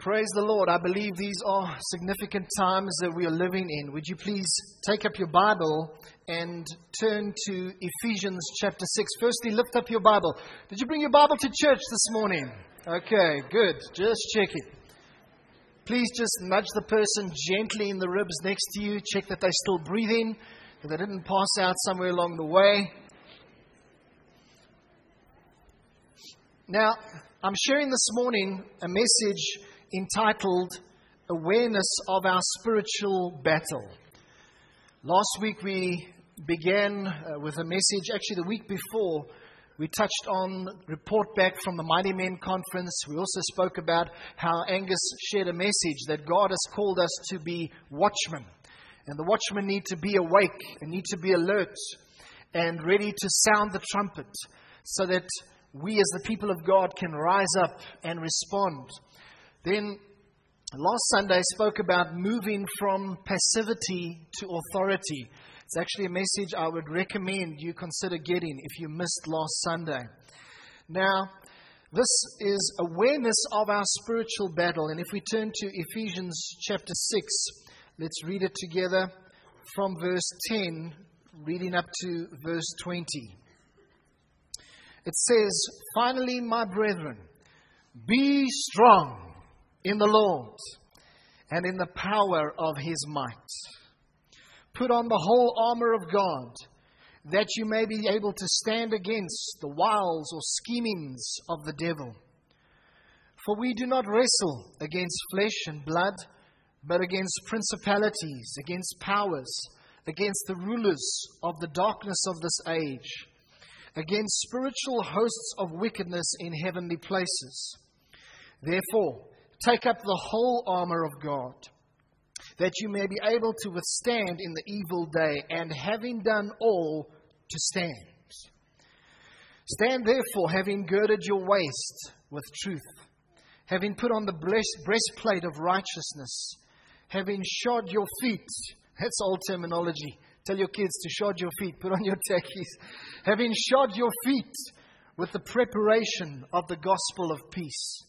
Praise the Lord. I believe these are significant times that we are living in. Would you please take up your Bible and turn to Ephesians chapter 6? Firstly, lift up your Bible. Did you bring your Bible to church this morning? Okay, good. Just check it. Please just nudge the person gently in the ribs next to you. Check that they're still breathing, that they didn't pass out somewhere along the way. Now, I'm sharing this morning a message entitled Awareness of Our Spiritual Battle. Last week we began uh, with a message, actually, the week before, we touched on report back from the Mighty Men conference. We also spoke about how Angus shared a message that God has called us to be watchmen. And the watchmen need to be awake and need to be alert and ready to sound the trumpet so that we as the people of God can rise up and respond. Then last Sunday I spoke about moving from passivity to authority. It's actually a message I would recommend you consider getting if you missed last Sunday. Now, this is awareness of our spiritual battle. And if we turn to Ephesians chapter 6, let's read it together from verse 10, reading up to verse 20. It says, Finally, my brethren, be strong in the Lord and in the power of his might. Put on the whole armor of God, that you may be able to stand against the wiles or schemings of the devil. For we do not wrestle against flesh and blood, but against principalities, against powers, against the rulers of the darkness of this age, against spiritual hosts of wickedness in heavenly places. Therefore, Take up the whole armor of God, that you may be able to withstand in the evil day, and having done all, to stand. Stand therefore, having girded your waist with truth, having put on the breastplate of righteousness, having shod your feet. That's old terminology. Tell your kids to shod your feet, put on your tackies. Having shod your feet with the preparation of the gospel of peace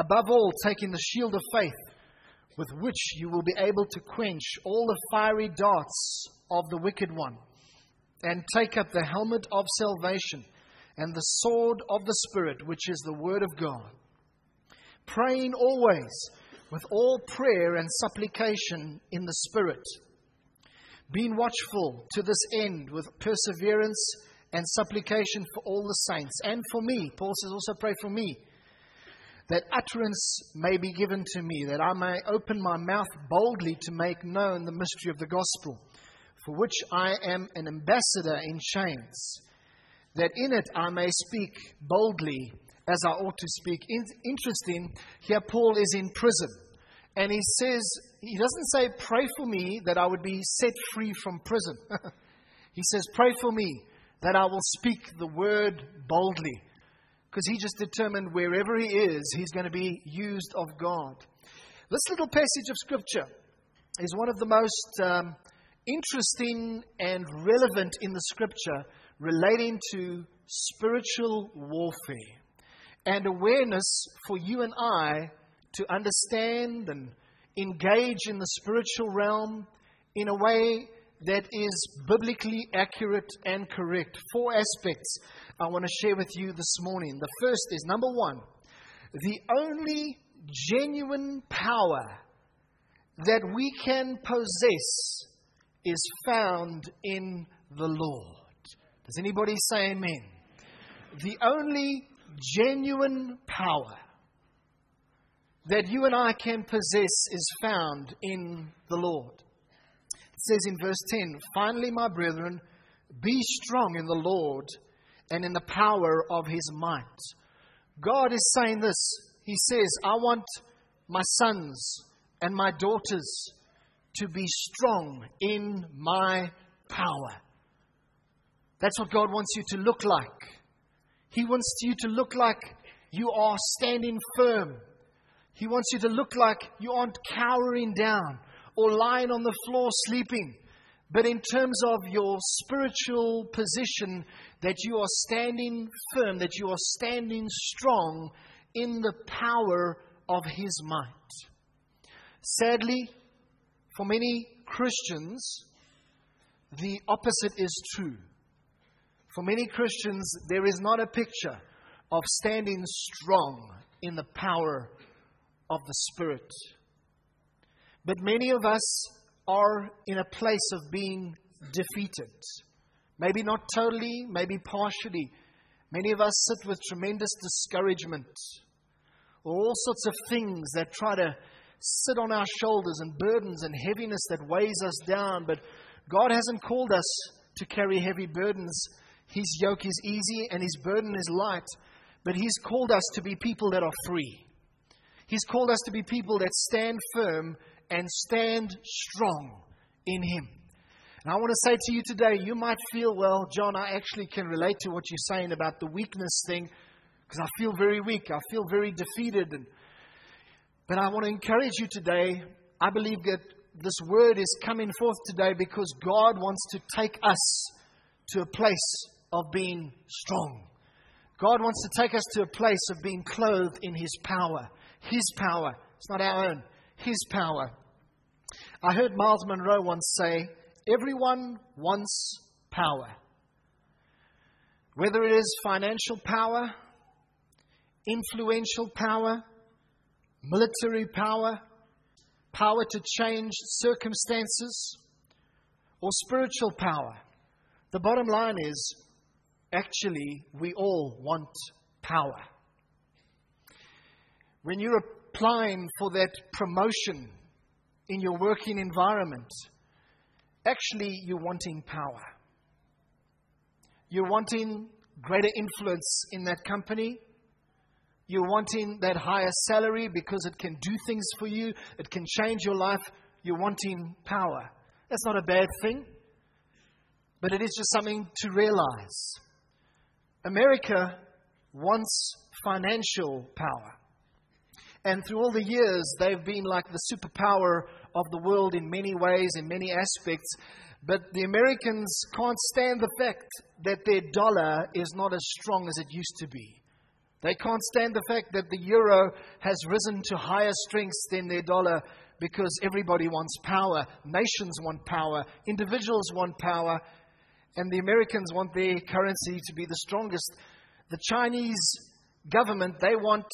Above all, taking the shield of faith, with which you will be able to quench all the fiery darts of the wicked one, and take up the helmet of salvation and the sword of the Spirit, which is the Word of God. Praying always with all prayer and supplication in the Spirit. Being watchful to this end with perseverance and supplication for all the saints and for me. Paul says, also pray for me that utterance may be given to me, that I may open my mouth boldly to make known the mystery of the gospel, for which I am an ambassador in chains, that in it I may speak boldly as I ought to speak. interesting, here Paul is in prison. And he says, he doesn't say, pray for me that I would be set free from prison. he says, pray for me that I will speak the word boldly because he just determined wherever he is, he's going to be used of God. This little passage of Scripture is one of the most um, interesting and relevant in the Scripture relating to spiritual warfare and awareness for you and I to understand and engage in the spiritual realm in a way that is biblically accurate and correct. Four aspects I want to share with you this morning. The first is number one, the only genuine power that we can possess is found in the Lord. Does anybody say amen? The only genuine power that you and I can possess is found in the Lord. Says in verse 10 Finally, my brethren, be strong in the Lord and in the power of his might. God is saying this. He says, I want my sons and my daughters to be strong in my power. That's what God wants you to look like. He wants you to look like you are standing firm. He wants you to look like you aren't cowering down or lying on the floor sleeping. But in terms of your spiritual position, that you are standing firm, that you are standing strong in the power of His might. Sadly, for many Christians, the opposite is true. For many Christians, there is not a picture of standing strong in the power of the Spirit. But many of us are in a place of being defeated. Maybe not totally, maybe partially. Many of us sit with tremendous discouragement or all sorts of things that try to sit on our shoulders and burdens and heaviness that weighs us down. But God hasn't called us to carry heavy burdens. His yoke is easy and His burden is light. But He's called us to be people that are free. He's called us to be people that stand firm and stand strong in Him. And I want to say to you today, you might feel, well, John, I actually can relate to what you're saying about the weakness thing because I feel very weak. I feel very defeated. And, but I want to encourage you today. I believe that this word is coming forth today because God wants to take us to a place of being strong. God wants to take us to a place of being clothed in His power. His power. It's not our own. His power. I heard Myles Munroe once say, Everyone wants power. Whether it is financial power, influential power, military power, power to change circumstances, or spiritual power. The bottom line is actually, we all want power. When you're applying for that promotion in your working environment, actually, you're wanting power. You're wanting greater influence in that company. You're wanting that higher salary because it can do things for you, it can change your life. You're wanting power. That's not a bad thing, but it is just something to realize. America wants financial power. And through all the years, they've been like the superpower of the world in many ways, in many aspects. But the Americans can't stand the fact that their dollar is not as strong as it used to be. They can't stand the fact that the euro has risen to higher strengths than their dollar because everybody wants power. Nations want power. Individuals want power. And the Americans want their currency to be the strongest. The Chinese government, they want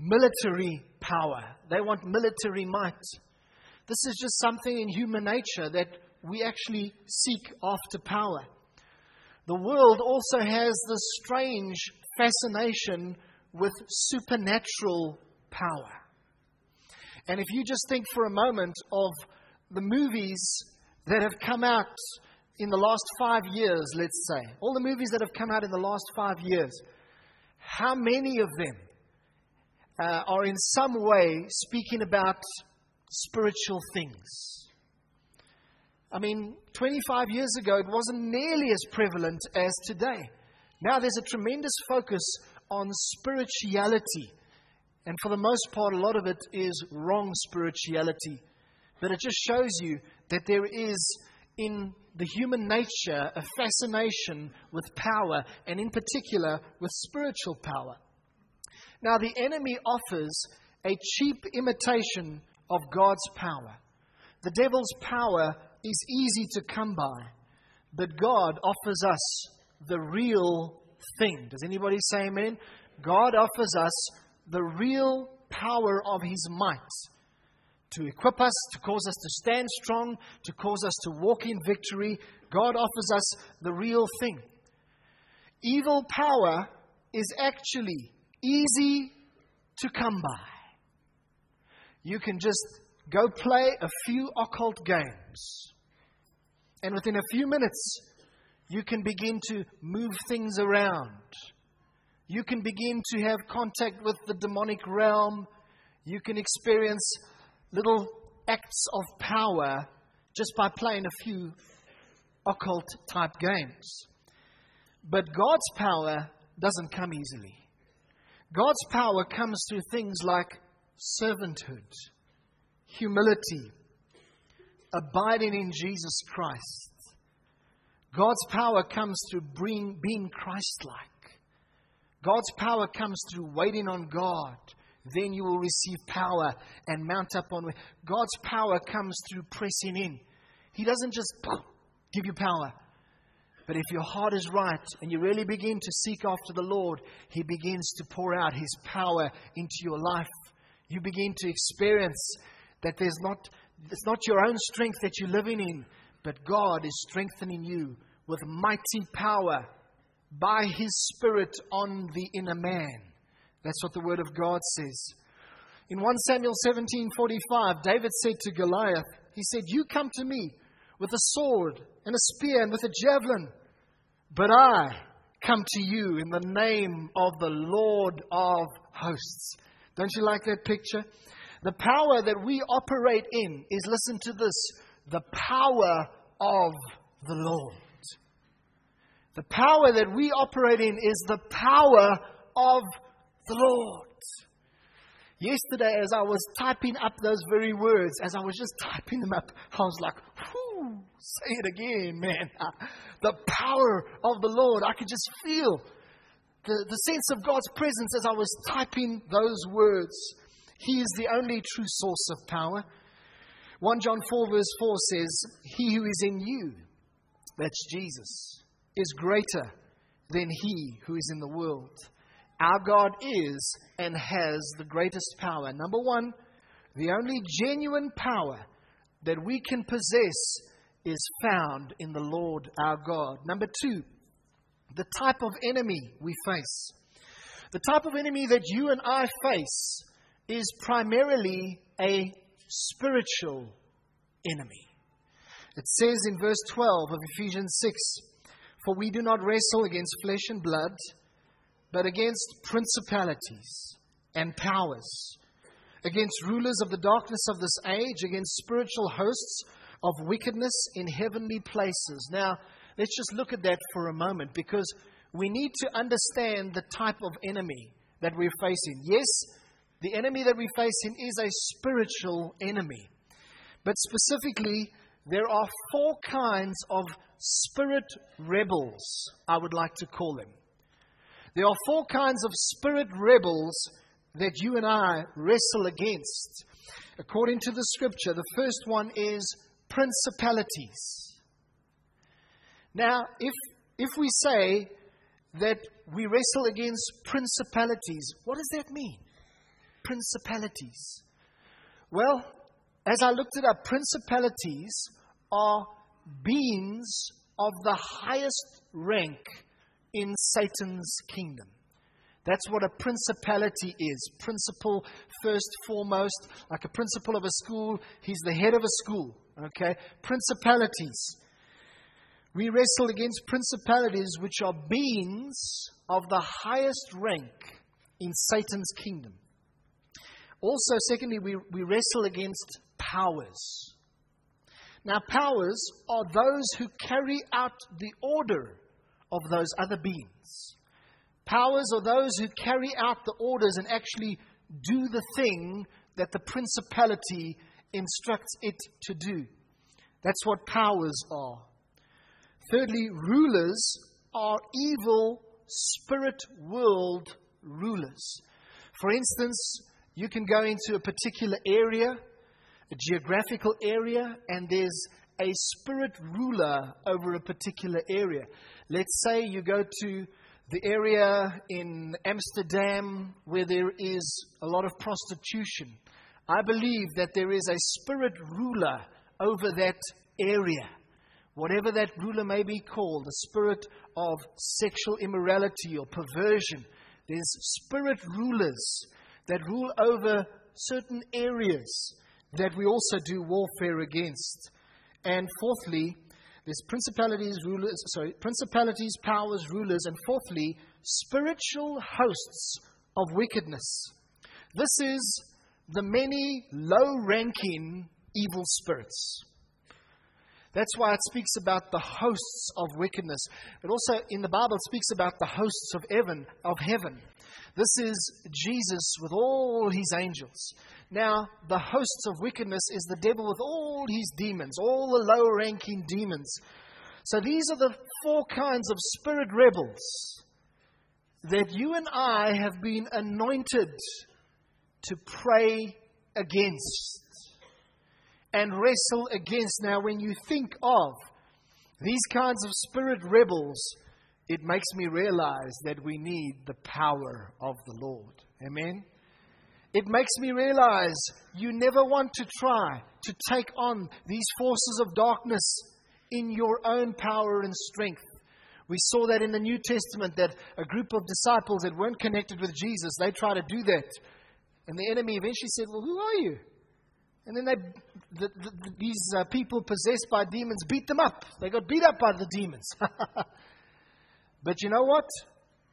military power, they want military might. This is just something in human nature that we actually seek after power. The world also has this strange fascination with supernatural power. And if you just think for a moment of the movies that have come out in the last five years, let's say, all the movies that have come out in the last five years, how many of them uh, are in some way speaking about spiritual things. I mean, 25 years ago, it wasn't nearly as prevalent as today. Now there's a tremendous focus on spirituality. And for the most part, a lot of it is wrong spirituality. But it just shows you that there is in the human nature a fascination with power, and in particular with spiritual power. Now, the enemy offers a cheap imitation of God's power. The devil's power is easy to come by, but God offers us the real thing. Does anybody say amen? God offers us the real power of his might to equip us, to cause us to stand strong, to cause us to walk in victory. God offers us the real thing. Evil power is actually easy to come by. You can just go play a few occult games. And within a few minutes, you can begin to move things around. You can begin to have contact with the demonic realm. You can experience little acts of power just by playing a few occult type games. But God's power doesn't come easily. God's power comes through things like servanthood, humility, abiding in Jesus Christ. God's power comes through being, being Christ like. God's power comes through waiting on God, then you will receive power and mount up on. God's power comes through pressing in. He doesn't just give you power. But if your heart is right and you really begin to seek after the Lord, He begins to pour out His power into your life. You begin to experience that there's not, it's not your own strength that you're living in, but God is strengthening you with mighty power by His Spirit on the inner man. That's what the Word of God says. In 1 Samuel 17:45, David said to Goliath, he said, "You come to me with a sword and a spear and with a javelin, but I come to you in the name of the Lord of hosts." Don't you like that picture? The power that we operate in is listen to this, the power of the Lord. The power that we operate in is the power of the Lord. Yesterday, as I was typing up those very words, as I was just typing them up, I was like, say it again, man. The power of the Lord. I could just feel the, the sense of God's presence as I was typing those words. He is the only true source of power. 1 John 4, verse 4 says, He who is in you, that's Jesus, is greater than he who is in the world. Our God is and has the greatest power. Number one, the only genuine power that we can possess is found in the Lord our God. Number two, the type of enemy we face. The type of enemy that you and I face is primarily a spiritual enemy. It says in verse 12 of Ephesians 6 For we do not wrestle against flesh and blood but against principalities and powers, against rulers of the darkness of this age, against spiritual hosts of wickedness in heavenly places. Now, let's just look at that for a moment because we need to understand the type of enemy that we're facing. Yes, the enemy that we're facing is a spiritual enemy. But specifically, there are four kinds of spirit rebels, I would like to call them. There are four kinds of spirit rebels that you and I wrestle against. According to the scripture, the first one is principalities. Now, if, if we say that we wrestle against principalities, what does that mean? Principalities. Well, as I looked it up, principalities are beings of the highest rank in Satan's kingdom. That's what a principality is. Principal, first, foremost, like a principal of a school, he's the head of a school. Okay? Principalities. We wrestle against principalities which are beings of the highest rank in Satan's kingdom. Also, secondly, we, we wrestle against powers. Now, powers are those who carry out the order of those other beings. Powers are those who carry out the orders and actually do the thing that the principality instructs it to do. That's what powers are. Thirdly, rulers are evil spirit world rulers. For instance, you can go into a particular area, a geographical area, and there's a spirit ruler over a particular area. Let's say you go to the area in Amsterdam where there is a lot of prostitution. I believe that there is a spirit ruler over that area. Whatever that ruler may be called, a spirit of sexual immorality or perversion. There's spirit rulers that rule over certain areas that we also do warfare against. And fourthly, there's principalities, rulers, sorry, principalities, powers, rulers, and fourthly, spiritual hosts of wickedness. This is the many low ranking evil spirits. That's why it speaks about the hosts of wickedness. But also in the Bible it speaks about the hosts of heaven of heaven. This is Jesus with all his angels. Now, the hosts of wickedness is the devil with all his demons, all the low ranking demons. So these are the four kinds of spirit rebels that you and I have been anointed to pray against and wrestle against. Now, when you think of these kinds of spirit rebels, it makes me realize that we need the power of the Lord. Amen. It makes me realize you never want to try to take on these forces of darkness in your own power and strength. We saw that in the New Testament that a group of disciples that weren't connected with Jesus, they tried to do that. And the enemy eventually said, Well, who are you? And then they, the, the, these uh, people possessed by demons beat them up. They got beat up by the demons. but you know what?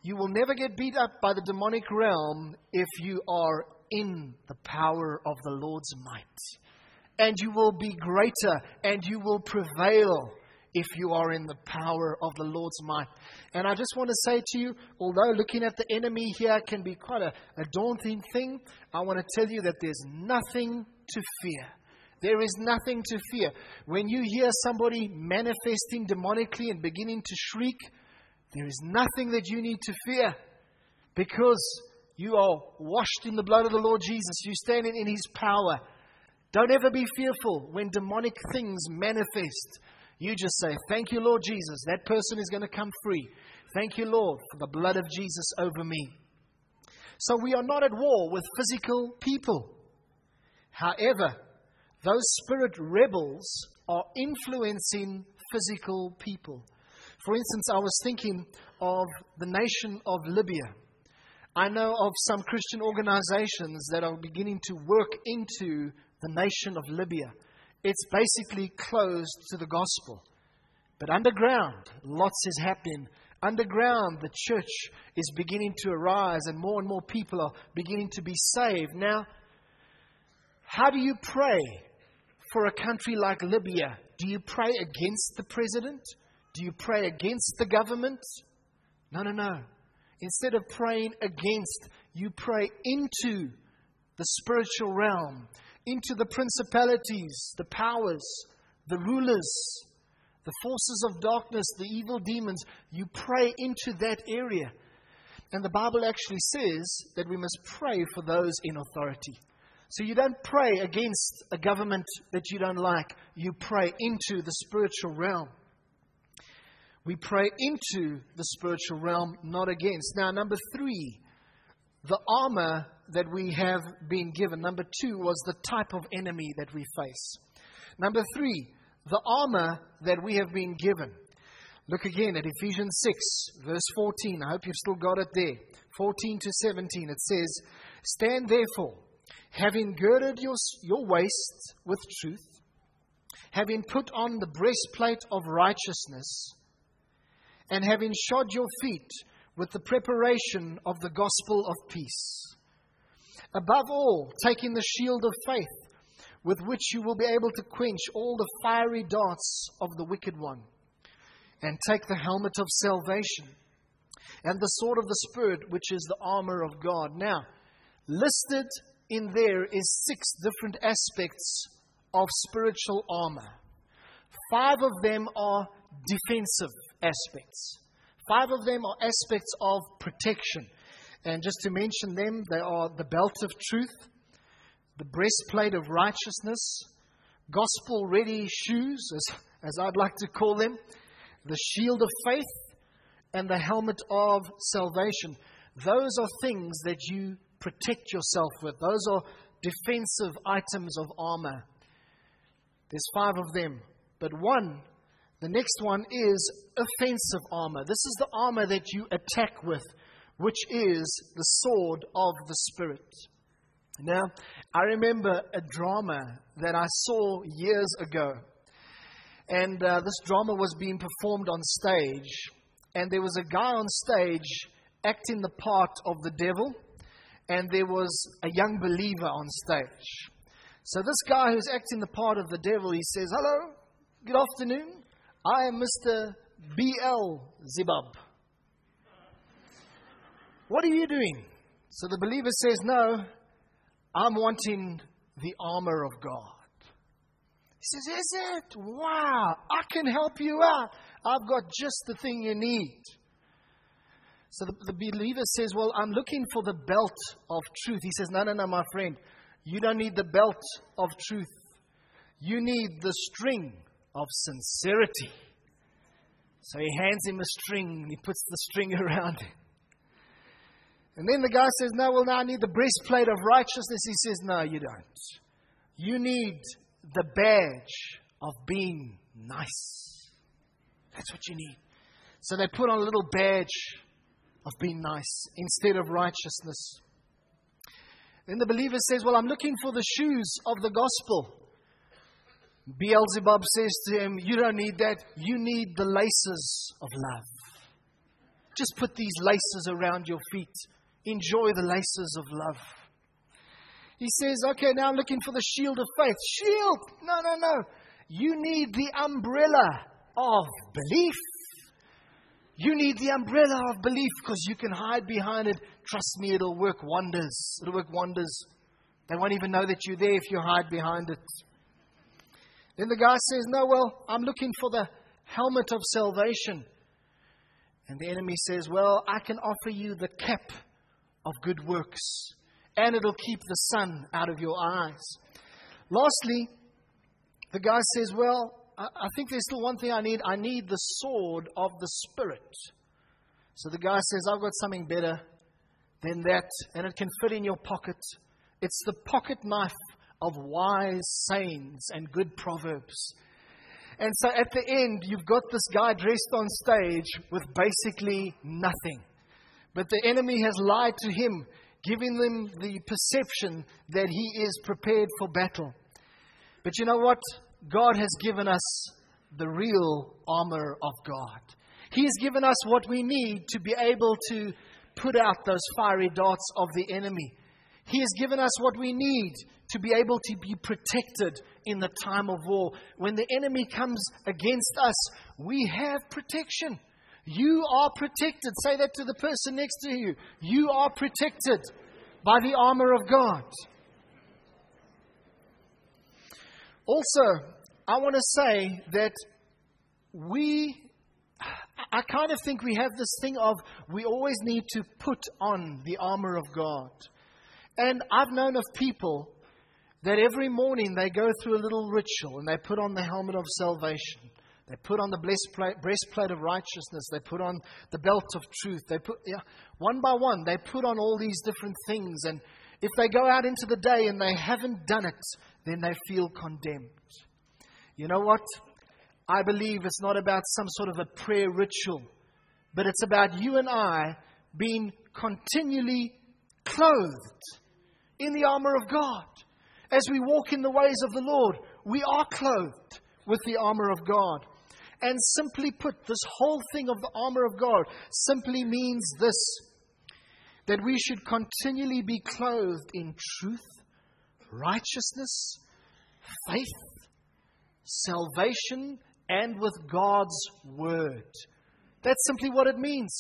You will never get beat up by the demonic realm if you are in the power of the Lord's might. And you will be greater and you will prevail if you are in the power of the Lord's might. And I just want to say to you, although looking at the enemy here can be quite a, a daunting thing, I want to tell you that there's nothing to fear. There is nothing to fear. When you hear somebody manifesting demonically and beginning to shriek, there is nothing that you need to fear because you are washed in the blood of the Lord Jesus. You stand in His power. Don't ever be fearful when demonic things manifest. You just say, Thank you, Lord Jesus. That person is going to come free. Thank you, Lord, for the blood of Jesus over me. So we are not at war with physical people. However, those spirit rebels are influencing physical people. For instance, I was thinking of the nation of Libya. I know of some Christian organizations that are beginning to work into the nation of Libya. It's basically closed to the gospel. But underground, lots is happening. Underground, the church is beginning to arise, and more and more people are beginning to be saved. Now, how do you pray for a country like Libya? Do you pray against the president? Do you pray against the government? No, no, no. Instead of praying against, you pray into the spiritual realm, into the principalities, the powers, the rulers, the forces of darkness, the evil demons. You pray into that area. And the Bible actually says that we must pray for those in authority. So you don't pray against a government that you don't like, you pray into the spiritual realm. We pray into the spiritual realm, not against. Now, number three, the armor that we have been given. Number two was the type of enemy that we face. Number three, the armor that we have been given. Look again at Ephesians 6, verse 14. I hope you've still got it there. 14 to 17. It says, Stand therefore having girded your, your waist with truth, having put on the breastplate of righteousness, and having shod your feet with the preparation of the gospel of peace. Above all, taking the shield of faith, with which you will be able to quench all the fiery darts of the wicked one, and take the helmet of salvation, and the sword of the Spirit, which is the armor of God. Now, listed in there is six different aspects of spiritual armor. Five of them are defensive aspects. Five of them are aspects of protection. And just to mention them, they are the belt of truth, the breastplate of righteousness, gospel ready shoes, as, as I'd like to call them, the shield of faith, and the helmet of salvation. Those are things that you protect yourself with. Those are defensive items of armor. There's five of them. But one, the next one is offensive armor. This is the armor that you attack with, which is the sword of the Spirit. Now, I remember a drama that I saw years ago. And uh, this drama was being performed on stage. And there was a guy on stage acting the part of the devil and there was a young believer on stage. So this guy who's acting the part of the devil, he says, Hello, good afternoon. I am Mr. B.L. Zibab. What are you doing? So the believer says, No, I'm wanting the armor of God. He says, Is it? Wow, I can help you out. I've got just the thing you need. So the, the believer says, Well, I'm looking for the belt of truth. He says, No, no, no, my friend. You don't need the belt of truth. You need the string of sincerity. So he hands him a string and he puts the string around him. And then the guy says, No, well, now I need the breastplate of righteousness. He says, No, you don't. You need the badge of being nice. That's what you need. So they put on a little badge of being nice instead of righteousness. Then the believer says, Well, I'm looking for the shoes of the gospel. Beelzebub says to him, You don't need that. You need the laces of love. Just put these laces around your feet. Enjoy the laces of love. He says, Okay, now I'm looking for the shield of faith. Shield! No, no, no. You need the umbrella of belief. You need the umbrella of belief because you can hide behind it. Trust me, it'll work wonders. It'll work wonders. They won't even know that you're there if you hide behind it. Then the guy says, No, well, I'm looking for the helmet of salvation. And the enemy says, Well, I can offer you the cap of good works, and it'll keep the sun out of your eyes. Lastly, the guy says, Well, I think there's still one thing I need. I need the sword of the Spirit. So the guy says, I've got something better than that, and it can fit in your pocket. It's the pocket knife of wise sayings and good proverbs. And so at the end, you've got this guy dressed on stage with basically nothing. But the enemy has lied to him, giving them the perception that he is prepared for battle. But you know what? God has given us the real armor of God. He has given us what we need to be able to put out those fiery darts of the enemy. He has given us what we need to be able to be protected in the time of war. When the enemy comes against us, we have protection. You are protected. Say that to the person next to you. You are protected by the armor of God. Also, I want to say that we, I kind of think we have this thing of we always need to put on the armor of God. And I've known of people that every morning they go through a little ritual and they put on the helmet of salvation. They put on the breastplate of righteousness. They put on the belt of truth. They put, yeah, one by one, they put on all these different things. And if they go out into the day and they haven't done it, then they feel condemned. You know what? I believe it's not about some sort of a prayer ritual, but it's about you and I being continually clothed in the armor of God. As we walk in the ways of the Lord, we are clothed with the armor of God. And simply put, this whole thing of the armor of God simply means this that we should continually be clothed in truth, righteousness, faith, salvation, and with God's word. That's simply what it means.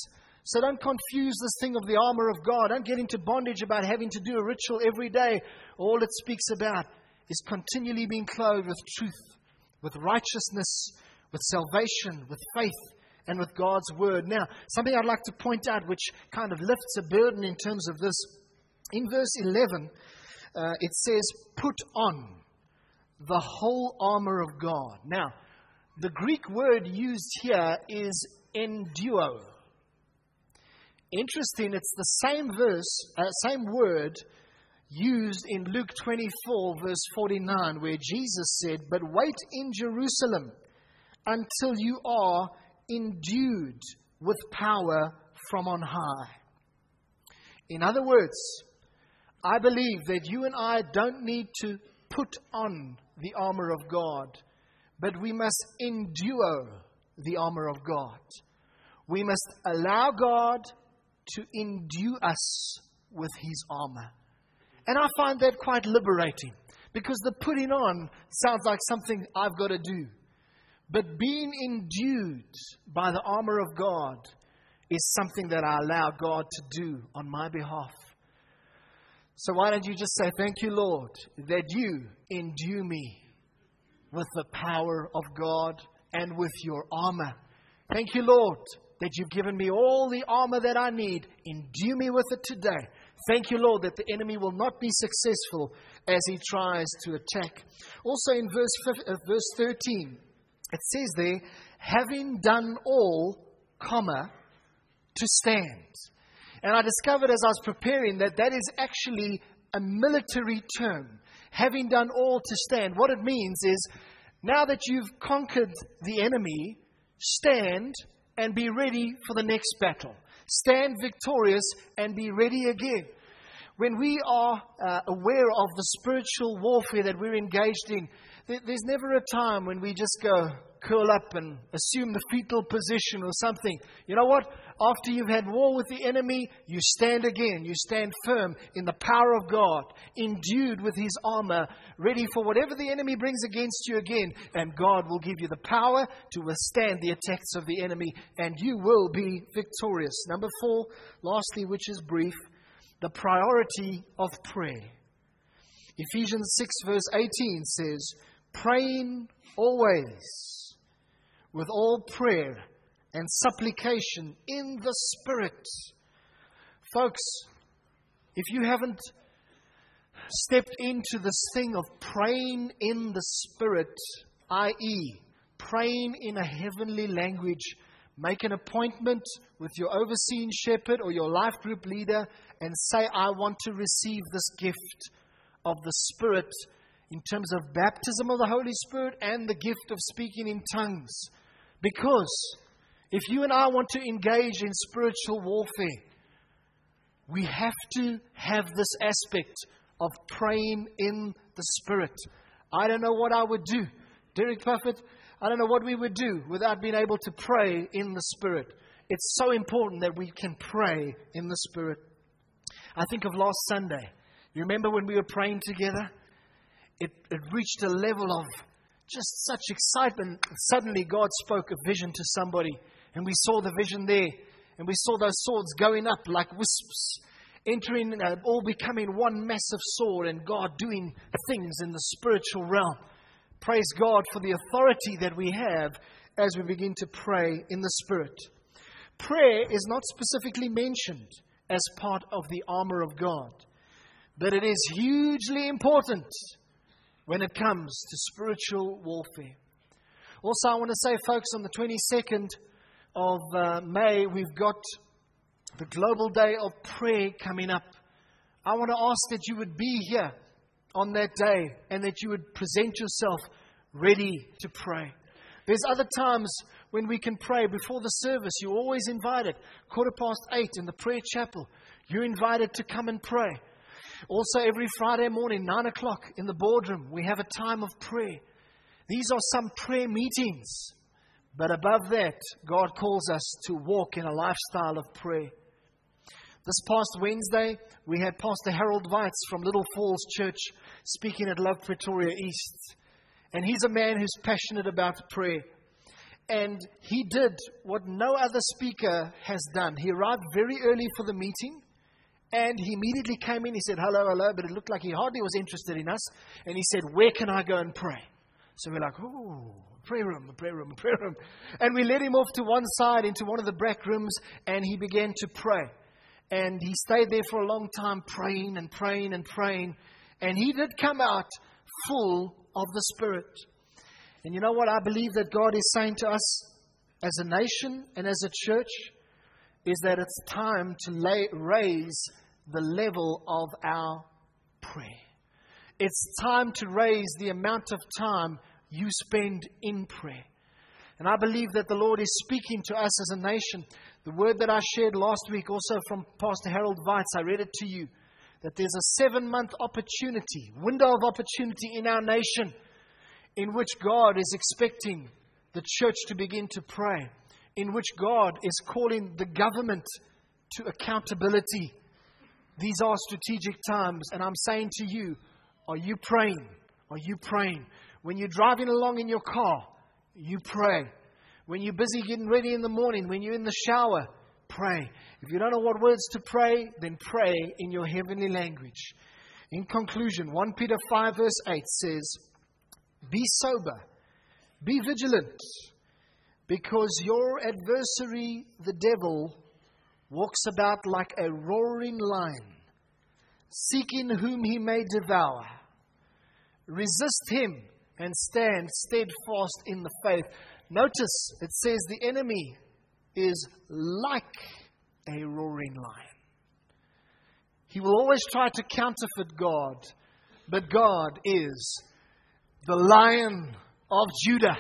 So don't confuse this thing of the armor of God. Don't get into bondage about having to do a ritual every day. All it speaks about is continually being clothed with truth, with righteousness, with salvation, with faith, and with God's word. Now, something I'd like to point out which kind of lifts a burden in terms of this. In verse 11, uh, it says, Put on the whole armor of God. Now, the Greek word used here is enduo. Interesting, it's the same verse, uh, same word used in Luke 24, verse 49, where Jesus said, But wait in Jerusalem until you are endued with power from on high. In other words, I believe that you and I don't need to put on the armor of God, but we must endue the armor of God. We must allow God to endue us with his armor. And I find that quite liberating because the putting on sounds like something I've got to do. But being endued by the armor of God is something that I allow God to do on my behalf. So why don't you just say, Thank you, Lord, that you endue me with the power of God and with your armor. Thank you, Lord, that you've given me all the armor that I need. Endue me with it today. Thank you, Lord, that the enemy will not be successful as he tries to attack. Also in verse, uh, verse 13, it says there, having done all, comma, to stand. And I discovered as I was preparing that that is actually a military term. Having done all to stand. What it means is now that you've conquered the enemy, stand and be ready for the next battle. Stand victorious and be ready again. When we are uh, aware of the spiritual warfare that we're engaged in, there's never a time when we just go curl up and assume the fetal position or something. You know what? After you've had war with the enemy, you stand again. You stand firm in the power of God, endued with his armor, ready for whatever the enemy brings against you again. And God will give you the power to withstand the attacks of the enemy, and you will be victorious. Number four, lastly, which is brief, the priority of prayer. Ephesians 6, verse 18 says, praying always with all prayer and supplication in the Spirit. Folks, if you haven't stepped into this thing of praying in the Spirit, i.e., praying in a heavenly language, make an appointment with your overseeing shepherd or your life group leader and say, I want to receive this gift of the Spirit in terms of baptism of the Holy Spirit and the gift of speaking in tongues. Because if you and I want to engage in spiritual warfare, we have to have this aspect of praying in the Spirit. I don't know what I would do. Derek Buffett, I don't know what we would do without being able to pray in the Spirit. It's so important that we can pray in the Spirit. I think of last Sunday. You remember when we were praying together? it, it reached a level of just such excitement. Suddenly, God spoke a vision to somebody, and we saw the vision there, and we saw those swords going up like wisps, entering, uh, all becoming one massive sword, and God doing things in the spiritual realm. Praise God for the authority that we have as we begin to pray in the Spirit. Prayer is not specifically mentioned as part of the armor of God, but it is hugely important when it comes to spiritual warfare. Also, I want to say, folks, on the 22nd of uh, May, we've got the Global Day of Prayer coming up. I want to ask that you would be here on that day and that you would present yourself ready to pray. There's other times when we can pray before the service. You're always invited. Quarter past eight in the prayer chapel. You're invited to come and pray. Also, every Friday morning, 9 o'clock in the boardroom, we have a time of prayer. These are some prayer meetings. But above that, God calls us to walk in a lifestyle of prayer. This past Wednesday, we had Pastor Harold Weitz from Little Falls Church speaking at Love Pretoria East. And he's a man who's passionate about prayer. And he did what no other speaker has done. He arrived very early for the meeting. And he immediately came in. He said, Hello, hello. But it looked like he hardly was interested in us. And he said, Where can I go and pray? So we're like, Oh, prayer room, prayer room, prayer room. And we led him off to one side into one of the back rooms. And he began to pray. And he stayed there for a long time, praying and praying and praying. And he did come out full of the Spirit. And you know what? I believe that God is saying to us as a nation and as a church is that it's time to lay, raise the level of our prayer. It's time to raise the amount of time you spend in prayer. And I believe that the Lord is speaking to us as a nation. The word that I shared last week, also from Pastor Harold Weitz, I read it to you that there's a seven month opportunity, window of opportunity in our nation in which God is expecting the church to begin to pray in which God is calling the government to accountability. These are strategic times, and I'm saying to you, are you praying? Are you praying? When you're driving along in your car, you pray. When you're busy getting ready in the morning, when you're in the shower, pray. If you don't know what words to pray, then pray in your heavenly language. In conclusion, 1 Peter 5, verse 8 says, Be sober, be vigilant. because your adversary, the devil, walks about like a roaring lion, seeking whom he may devour. Resist him and stand steadfast in the faith. Notice it says the enemy is like a roaring lion. He will always try to counterfeit God, but God is the lion of Judah.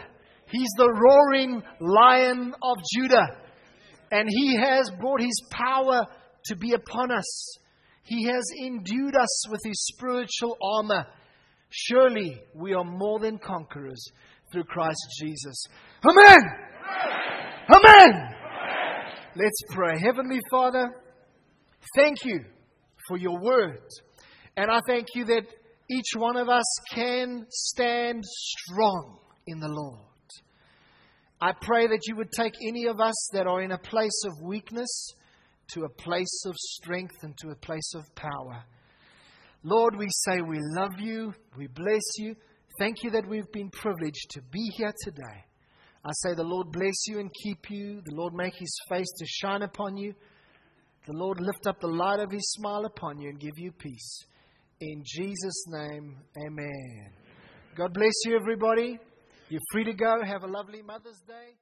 He's the roaring lion of Judah. And he has brought his power to be upon us. He has endued us with his spiritual armor. Surely we are more than conquerors through Christ Jesus. Amen. Amen. Amen. Let's pray. Heavenly Father, thank you for your word. And I thank you that each one of us can stand strong in the Lord. I pray that you would take any of us that are in a place of weakness to a place of strength and to a place of power. Lord, we say we love you, we bless you. Thank you that we've been privileged to be here today. I say the Lord bless you and keep you. The Lord make his face to shine upon you. The Lord lift up the light of his smile upon you and give you peace. In Jesus' name, amen. God bless you, everybody. You're free to go. Have a lovely Mother's Day.